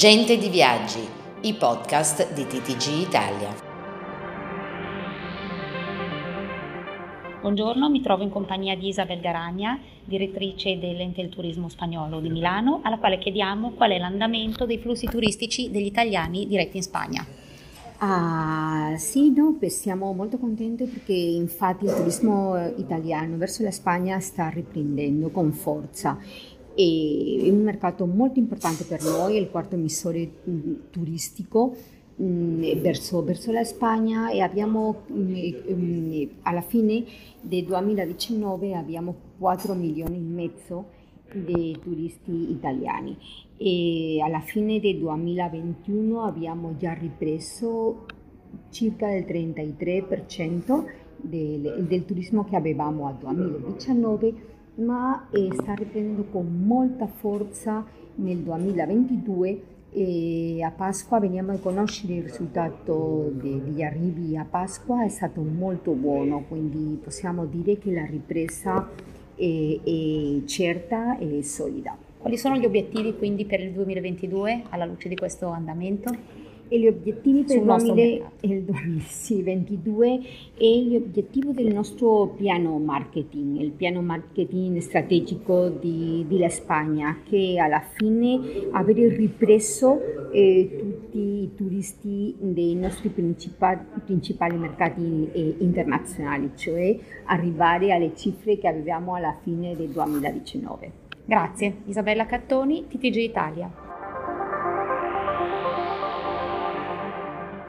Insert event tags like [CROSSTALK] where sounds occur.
Gente di Viaggi, i podcast di TTG Italia. Buongiorno, mi trovo in compagnia di Isabel Garagna, direttrice dell'Ente del Turismo Spagnolo di Milano, alla quale chiediamo qual è l'andamento dei flussi turistici degli italiani diretti in Spagna. Ah, sì, no, siamo molto contenti perché infatti il turismo italiano verso la Spagna sta riprendendo con forza e è un mercato molto importante per noi, è il quarto emittore mm, turistico mm, verso, verso, la Spagna e abbiamo mm, alla fine del 2019 abbiamo 4 milioni e mezzo di turisti italiani. E alla fine del 2021 abbiamo già ripreso circa il 33% del, del turismo che avevamo al 2019 ma eh, sta riprendendo con molta forza nel 2022 e a Pasqua veniamo a conoscere il risultato degli arrivi a Pasqua, è stato molto buono, quindi possiamo dire che la ripresa è, è certa e solida. Quali sono gli obiettivi quindi per il 2022 alla luce di questo andamento? E gli obiettivi per [LAUGHS] il 2022 e gli obiettivi del nostro piano marketing, il piano marketing strategico di, di La Spagna, che alla fine avere ripreso eh, tutti i turisti dei nostri principali, principali mercati eh, internazionali, cioè arrivare alle cifre che avevamo alla fine del 2019. Grazie. Isabella Cattoni, TTG Italia.